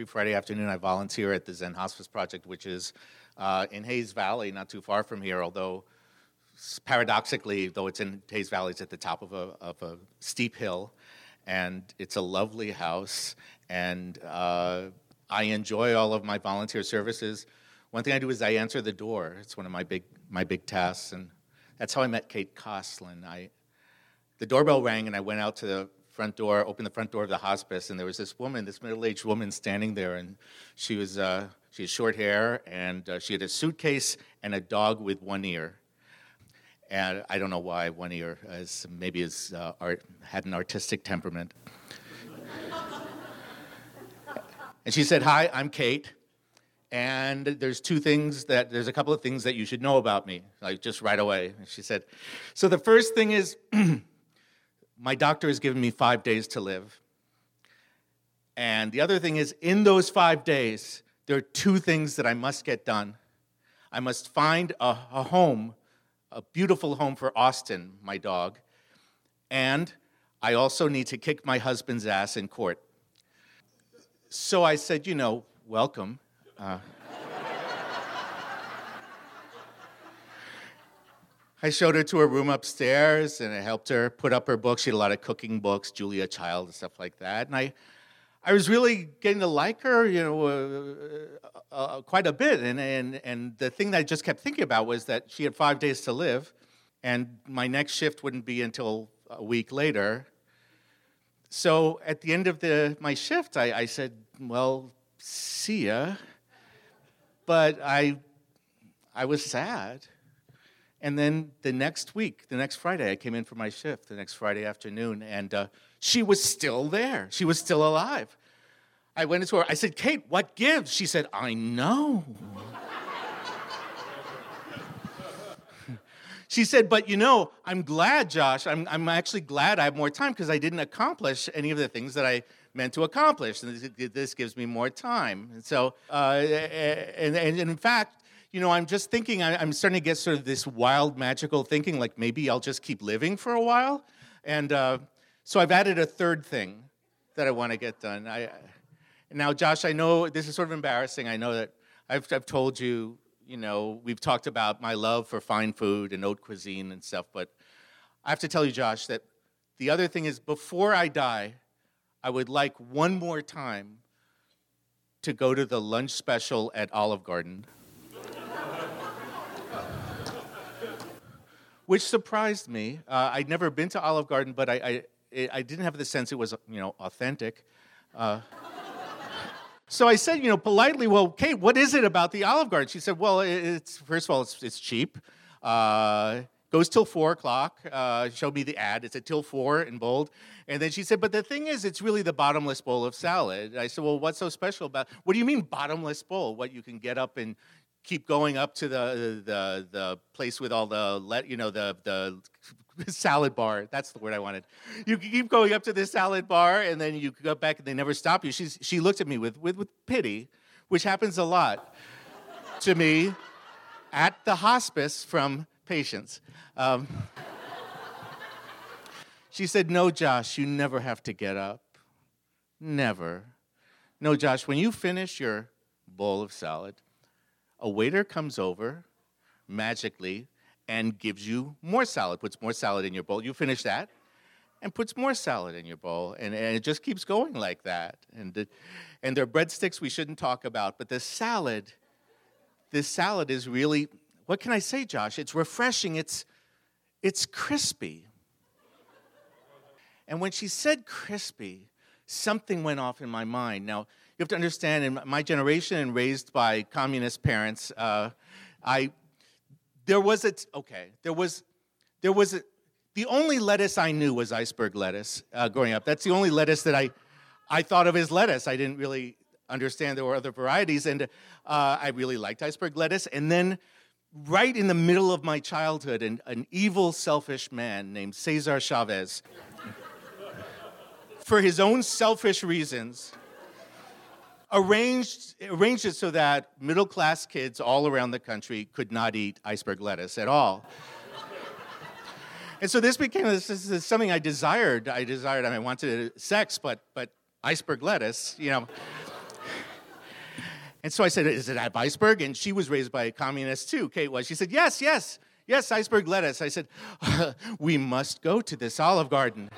Every Friday afternoon, I volunteer at the Zen Hospice Project, which is uh, in Hayes Valley, not too far from here, although paradoxically, though it's in Hayes Valley, it's at the top of a, of a steep hill. And it's a lovely house. And uh, I enjoy all of my volunteer services. One thing I do is I answer the door. It's one of my big, my big tasks. And that's how I met Kate Kosslyn. I, the doorbell rang, and I went out to the front door, opened the front door of the hospice, and there was this woman, this middle-aged woman, standing there, and she was uh, she had short hair, and uh, she had a suitcase and a dog with one ear. And I don't know why one ear, as maybe is uh, art, had an artistic temperament. and she said, "Hi, I'm Kate." and there's two things that there's a couple of things that you should know about me like just right away And she said so the first thing is my doctor has given me five days to live. And the other thing is, in those five days, there are two things that I must get done. I must find a, a home, a beautiful home for Austin, my dog, and I also need to kick my husband's ass in court. So I said, you know, welcome. Uh, I showed her to her room upstairs and I helped her put up her books. She had a lot of cooking books, Julia Child and stuff like that. And I, I was really getting to like her, you know, uh, uh, uh, quite a bit. And, and, and the thing that I just kept thinking about was that she had five days to live, and my next shift wouldn't be until a week later. So at the end of the, my shift, I, I said, Well, see ya. But I, I was sad and then the next week, the next Friday, I came in for my shift, the next Friday afternoon, and uh, she was still there. She was still alive. I went into her, I said, Kate, what gives? She said, I know. she said, but you know, I'm glad, Josh. I'm, I'm actually glad I have more time because I didn't accomplish any of the things that I meant to accomplish. And this gives me more time. And so, uh, and, and in fact, you know, I'm just thinking, I'm starting to get sort of this wild, magical thinking, like maybe I'll just keep living for a while. And uh, so I've added a third thing that I want to get done. I, now, Josh, I know this is sort of embarrassing. I know that I've, I've told you, you know, we've talked about my love for fine food and haute cuisine and stuff, but I have to tell you, Josh, that the other thing is before I die, I would like one more time to go to the lunch special at Olive Garden. Which surprised me. Uh, I'd never been to Olive Garden, but I, I, I, didn't have the sense it was, you know, authentic. Uh, so I said, you know, politely, well, Kate, what is it about the Olive Garden? She said, well, it's first of all, it's, it's cheap. Uh, goes till four o'clock. Uh, showed me the ad. It's at till four in bold. And then she said, but the thing is, it's really the bottomless bowl of salad. I said, well, what's so special about? What do you mean bottomless bowl? What you can get up and keep going up to the the the place with all the let you know the the salad bar. That's the word I wanted. You keep going up to this salad bar, and then you go back, and they never stop you. She's, she looked at me with, with, with pity, which happens a lot to me at the hospice from patients. Um, she said, No, Josh, you never have to get up. Never. No, Josh, when you finish your bowl of salad, a waiter comes over magically and gives you more salad, puts more salad in your bowl. You finish that and puts more salad in your bowl. And, and it just keeps going like that. And, and there are breadsticks we shouldn't talk about, but the salad, this salad is really, what can I say, Josh? It's refreshing, it's, it's crispy. And when she said crispy, something went off in my mind. Now, you have to understand, in my generation and raised by communist parents, uh, I there was a okay, there was there was a, the only lettuce I knew was iceberg lettuce uh, growing up. That's the only lettuce that I I thought of as lettuce. I didn't really understand there were other varieties, and uh, I really liked iceberg lettuce. And then, right in the middle of my childhood, an, an evil, selfish man named Cesar Chavez, for his own selfish reasons, arranged, arranged it so that middle class kids all around the country could not eat iceberg lettuce at all. and so this became this, is something I desired. I desired, I, mean, I wanted sex, but, but iceberg lettuce, you know. And so I said, Is it at Iceberg? And she was raised by a communist too, Kate was. She said, Yes, yes, yes, Iceberg lettuce. I said, We must go to this Olive Garden.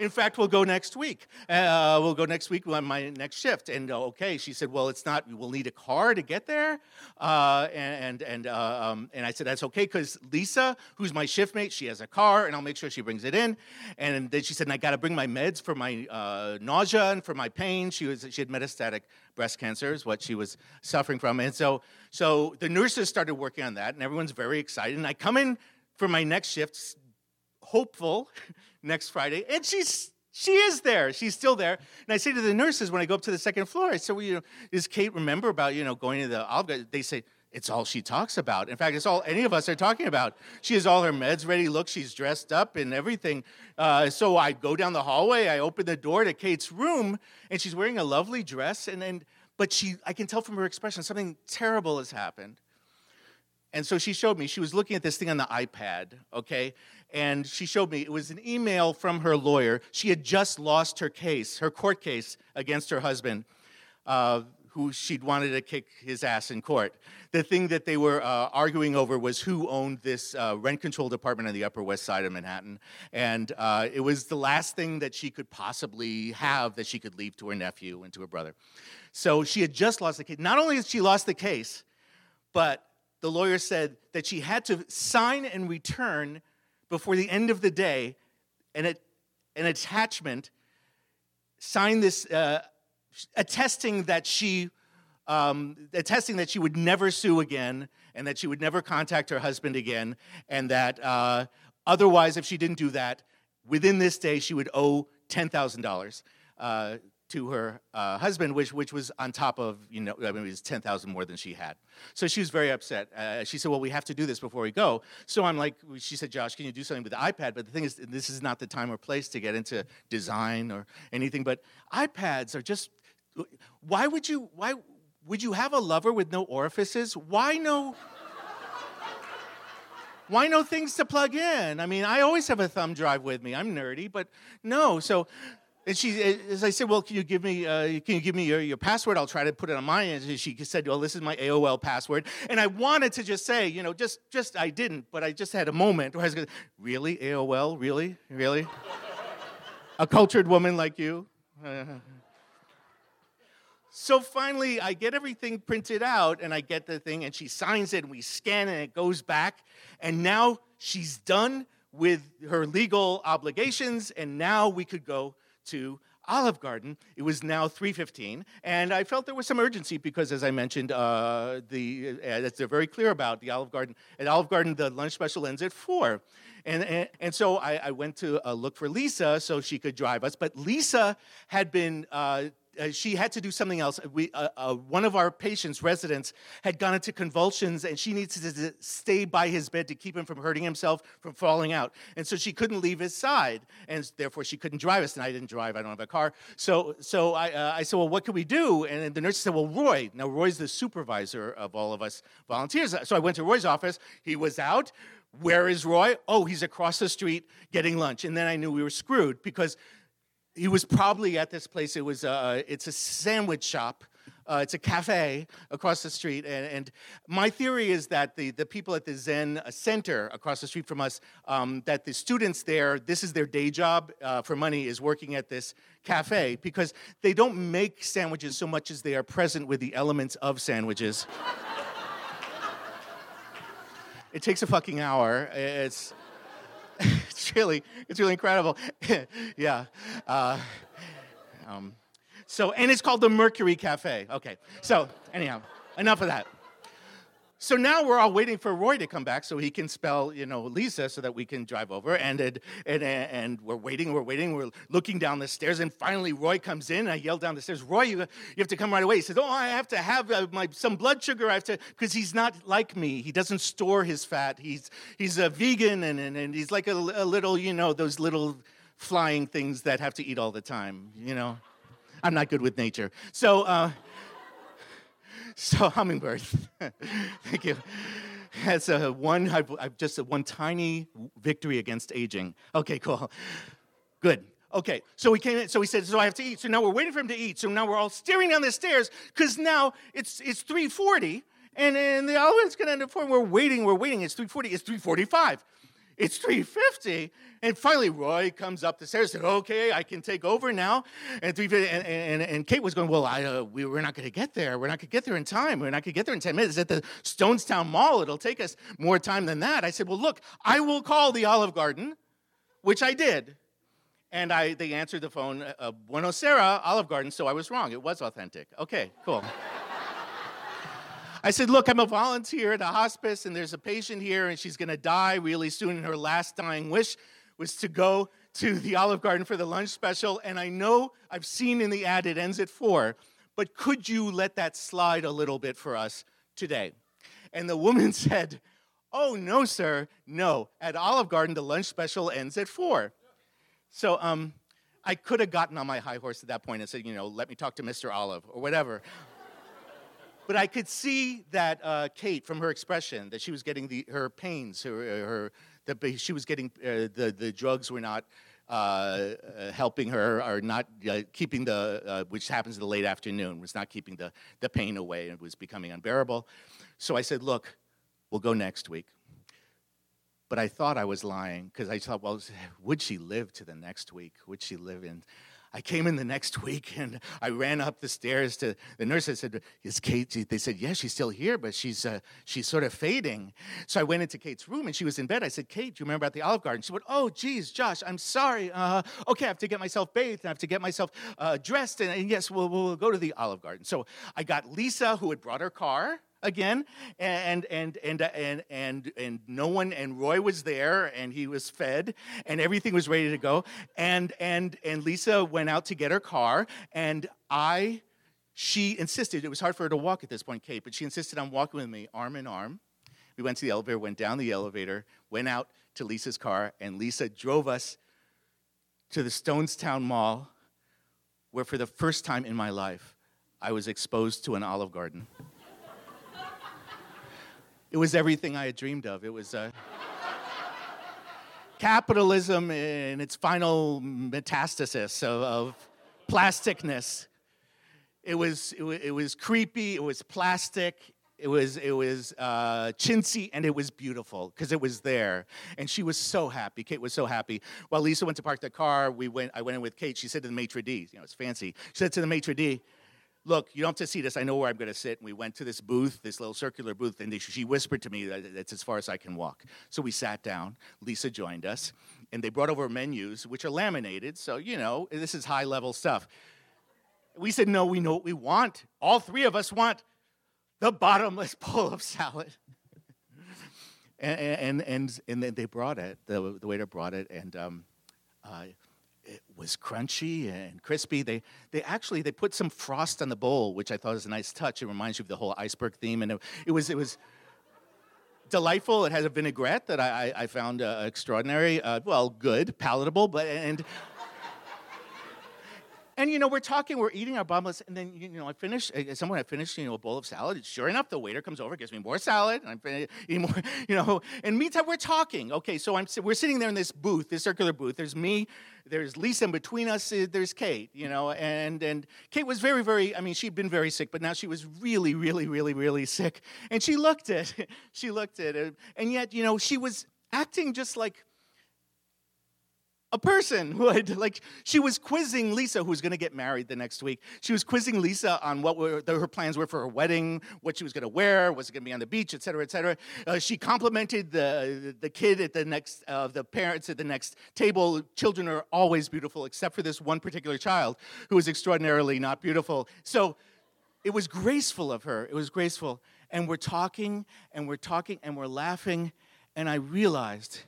In fact, we'll go next week. Uh, we'll go next week on my next shift. And uh, okay, she said, well, it's not. We'll need a car to get there. Uh, and and uh, um, and I said that's okay because Lisa, who's my shift mate, she has a car, and I'll make sure she brings it in. And then she said, and I got to bring my meds for my uh, nausea and for my pain. She was she had metastatic breast cancer is what she was suffering from. And so so the nurses started working on that, and everyone's very excited. And I come in for my next shift, hopeful next Friday, and she's she is there. She's still there. And I say to the nurses when I go up to the second floor, I say, "Well, you know, does Kate remember about you know going to the Olive Garden?" They say. It's all she talks about. In fact, it's all any of us are talking about. She has all her meds ready. Look, she's dressed up and everything. Uh, so I go down the hallway. I open the door to Kate's room, and she's wearing a lovely dress. And then, but she, I can tell from her expression, something terrible has happened. And so she showed me, she was looking at this thing on the iPad, okay? and she showed me it was an email from her lawyer. She had just lost her case, her court case against her husband, uh, who she'd wanted to kick his ass in court. The thing that they were uh, arguing over was who owned this uh, rent control department on the Upper West Side of Manhattan. And uh, it was the last thing that she could possibly have that she could leave to her nephew and to her brother. So she had just lost the case. Not only had she lost the case, but the lawyer said that she had to sign and return before the end of the day an, an attachment, sign this uh, attesting that she um, attesting that she would never sue again and that she would never contact her husband again and that uh, otherwise if she didn't do that within this day she would owe $10000 uh, to her uh, husband, which, which was on top of, you know, I mean, it was 10,000 more than she had. So she was very upset. Uh, she said, well, we have to do this before we go. So I'm like, she said, Josh, can you do something with the iPad? But the thing is, this is not the time or place to get into design or anything, but iPads are just, why would you, why would you have a lover with no orifices? Why no? why no things to plug in? I mean, I always have a thumb drive with me. I'm nerdy, but no. So and she, as I said, well, can you give me, uh, can you give me your, your password? I'll try to put it on my end. And she said, well, this is my AOL password. And I wanted to just say, you know, just, just I didn't, but I just had a moment where I was going, really, AOL, really, really, a cultured woman like you. so finally, I get everything printed out, and I get the thing, and she signs it, and we scan it, and it goes back, and now she's done with her legal obligations, and now we could go to Olive Garden. It was now 3:15, and I felt there was some urgency because, as I mentioned, uh, the uh, they're very clear about the Olive Garden. At Olive Garden, the lunch special ends at four, and and, and so I, I went to uh, look for Lisa so she could drive us. But Lisa had been uh, she had to do something else. We, uh, uh, one of our patients, residents, had gone into convulsions, and she needed to stay by his bed to keep him from hurting himself, from falling out. And so she couldn't leave his side, and therefore she couldn't drive us. And I didn't drive; I don't have a car. So, so I, uh, I said, "Well, what can we do?" And the nurse said, "Well, Roy. Now, Roy's the supervisor of all of us volunteers. So I went to Roy's office. He was out. Where is Roy? Oh, he's across the street getting lunch. And then I knew we were screwed because he was probably at this place. It was uh, it's a sandwich shop. Uh, it's a cafe across the street. And, and, my theory is that the, the people at the Zen Center across the street from us, um, that the students there, this is their day job uh, for money, is working at this cafe because they don't make sandwiches so much as they are present with the elements of sandwiches. it takes a fucking hour. It's it's really, it's really incredible. yeah. Uh, um, so, and it's called the Mercury Cafe. Okay. So, anyhow, enough of that. So now we're all waiting for Roy to come back so he can spell, you know, Lisa so that we can drive over. And, and, and, and we're waiting, we're waiting, we're looking down the stairs. And finally, Roy comes in. I yell down the stairs, Roy, you, you have to come right away. He says, Oh, I have to have uh, my, some blood sugar. I have to, because he's not like me. He doesn't store his fat. He's, he's a vegan and, and, and he's like a, a little, you know, those little flying things that have to eat all the time, you know. I'm not good with nature. So, uh, so hummingbird. Thank you. That's a one. I've, just a one tiny victory against aging. Okay, cool. Good. Okay, so we came in, so he said, so I have to eat. So now we're waiting for him to eat. So now we're all staring down the stairs because now it's it's 340 and, and the elevator's gonna end at 4. We're waiting, we're waiting. It's 340, it's 345. It's 350. And finally, Roy comes up the stairs and said, okay, I can take over now. And, 350, and, and, and Kate was going, well, I, uh, we, we're not going to get there. We're not going to get there in time. We're not going to get there in 10 minutes. It's at the Stonestown Mall. It'll take us more time than that. I said, well, look, I will call the Olive Garden, which I did. And I, they answered the phone, uh, Buenos días, Olive Garden, so I was wrong. It was authentic. Okay, cool. I said, Look, I'm a volunteer at a hospice, and there's a patient here, and she's going to die really soon. And her last dying wish was to go to the Olive Garden for the lunch special. And I know I've seen in the ad it ends at four, but could you let that slide a little bit for us today? And the woman said, Oh, no, sir. No. At Olive Garden, the lunch special ends at four. So, um, I could have gotten on my high horse at that point and said, you know, let me talk to Mr. Olive or whatever. But I could see that uh, Kate, from her expression, that she was getting the, her pains, her, her that she was getting uh, the the drugs were not uh, uh helping her or not uh, keeping the uh, which happens in the late afternoon was not keeping the the pain away and was becoming unbearable. So I said, look, we'll go next week. But I thought I was lying because I thought, well, would she live to the next week? Would she live in? I came in the next week and I ran up the stairs to the nurse. I said, "Is Kate?" They said, "Yes, she's still here, but she's uh, she's sort of fading." So I went into Kate's room and she was in bed. I said, "Kate, do you remember at the Olive Garden?" She went, "Oh, geez, Josh, I'm sorry. Uh, okay, I have to get myself bathed. And I have to get myself uh, dressed, and, and yes, we'll, we'll go to the Olive Garden." So I got Lisa, who had brought her car again and and and and and and no one and Roy was there and he was fed and everything was ready to go. And and and Lisa went out to get her car and I she insisted it was hard for her to walk at this point Kate but she insisted on walking with me arm in arm. We went to the elevator went down the elevator went out to Lisa's car and Lisa drove us to the Stonestown Mall where for the first time in my life I was exposed to an olive garden it was everything I had dreamed of. It was uh, capitalism in its final metastasis of, of plasticness. It was, it, it, was creepy, it was plastic, it was, it was uh, chintzy, and it was beautiful because it was there. And she was so happy. Kate was so happy. While Lisa went to park the car, we went, I went in with Kate. She said to the maitre d', you know, it's fancy. She said to the maitre d', look, you don't have to see this. I know where I'm going to sit. And we went to this booth, this little circular booth, and she whispered to me that it's as far as I can walk. So we sat down. Lisa joined us, and they brought over menus, which are laminated. So, you know, this is high level stuff. We said, no, we know what we want. All three of us want the bottomless bowl of salad. and, and, and, and they brought it, the, the waiter brought it, and um, uh, it was crunchy and crispy. They, they actually they put some frost on the bowl, which I thought was a nice touch. It reminds you of the whole iceberg theme, and it, it was it was delightful. It has a vinaigrette that I, I, I found uh, extraordinary. Uh, well, good, palatable, but and and you know, we're talking, we're eating our bottomless, and then you know, I finish. Someone I finished, you know, a bowl of salad. Sure enough, the waiter comes over, gives me more salad, and I'm eating more. You know, and meantime, we're talking. Okay, so I'm we're sitting there in this booth, this circular booth. There's me, there's Lisa, and between us, uh, there's Kate. You know, and and Kate was very, very. I mean, she'd been very sick, but now she was really, really, really, really sick, and she looked it. she looked it, and yet, you know, she was acting just like a person would like she was quizzing lisa who's going to get married the next week. She was quizzing lisa on what were, her plans were for her wedding what she was going to wear was it going to be on the beach et cetera et cetera. Uh, she complimented the, the kid at the next uh, the parents at the next table. Children are always beautiful except for this one particular child who is extraordinarily not beautiful. So it was graceful of her. It was graceful. And we're talking and we're talking and we're laughing and i realized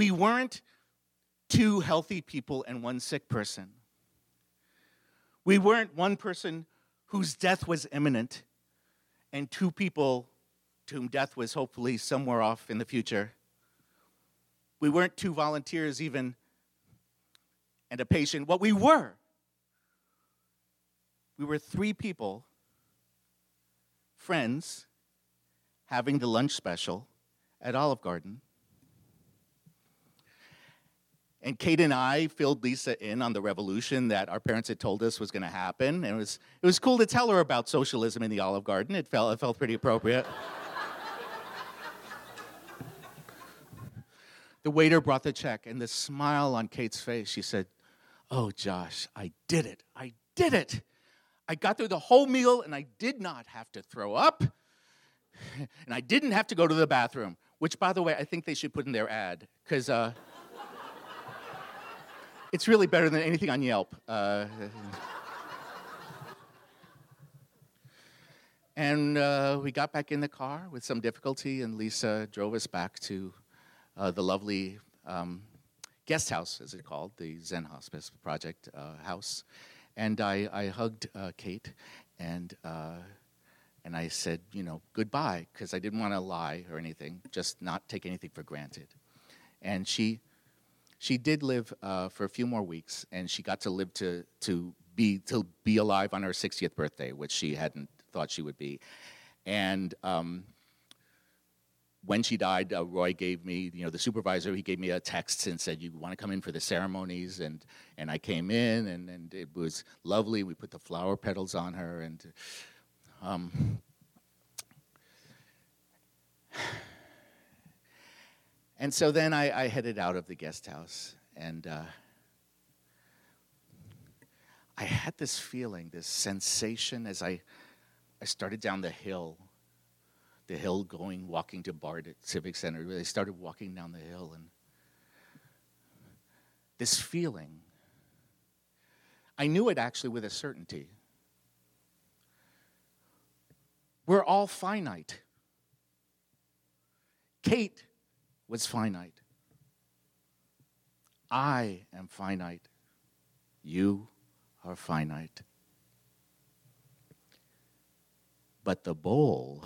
We weren't two healthy people and one sick person. We weren't one person whose death was imminent and two people to whom death was hopefully somewhere off in the future. We weren't two volunteers, even, and a patient. What we were, we were three people, friends, having the lunch special at Olive Garden and Kate and I filled Lisa in on the revolution that our parents had told us was going to happen. And it was, it was cool to tell her about socialism in the Olive Garden. It felt, it felt pretty appropriate. the waiter brought the check, and the smile on Kate's face, she said, Oh, Josh, I did it. I did it. I got through the whole meal, and I did not have to throw up, and I didn't have to go to the bathroom, which, by the way, I think they should put in their ad, because. Uh, it's really better than anything on Yelp. Uh, and uh, we got back in the car with some difficulty, and Lisa drove us back to uh, the lovely um, guest house, as it's called, the Zen Hospice Project uh, house. And I, I hugged uh, Kate, and uh, and I said, you know, goodbye, because I didn't want to lie or anything, just not take anything for granted. And she she did live uh, for a few more weeks, and she got to live to to be to be alive on her 60th birthday, which she hadn't thought she would be. And um, when she died, uh, Roy gave me, you know, the supervisor, he gave me a text and said, "You want to come in for the ceremonies?" And and I came in, and and it was lovely. We put the flower petals on her, and. Um, And so then I, I headed out of the guest house, and uh, I had this feeling, this sensation as I, I started down the hill, the hill going, walking to BART at Civic Center. I started walking down the hill, and this feeling, I knew it actually with a certainty. We're all finite. Kate was finite. I am finite. You are finite. But the bowl.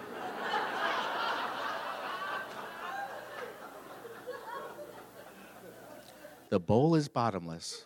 the bowl is bottomless.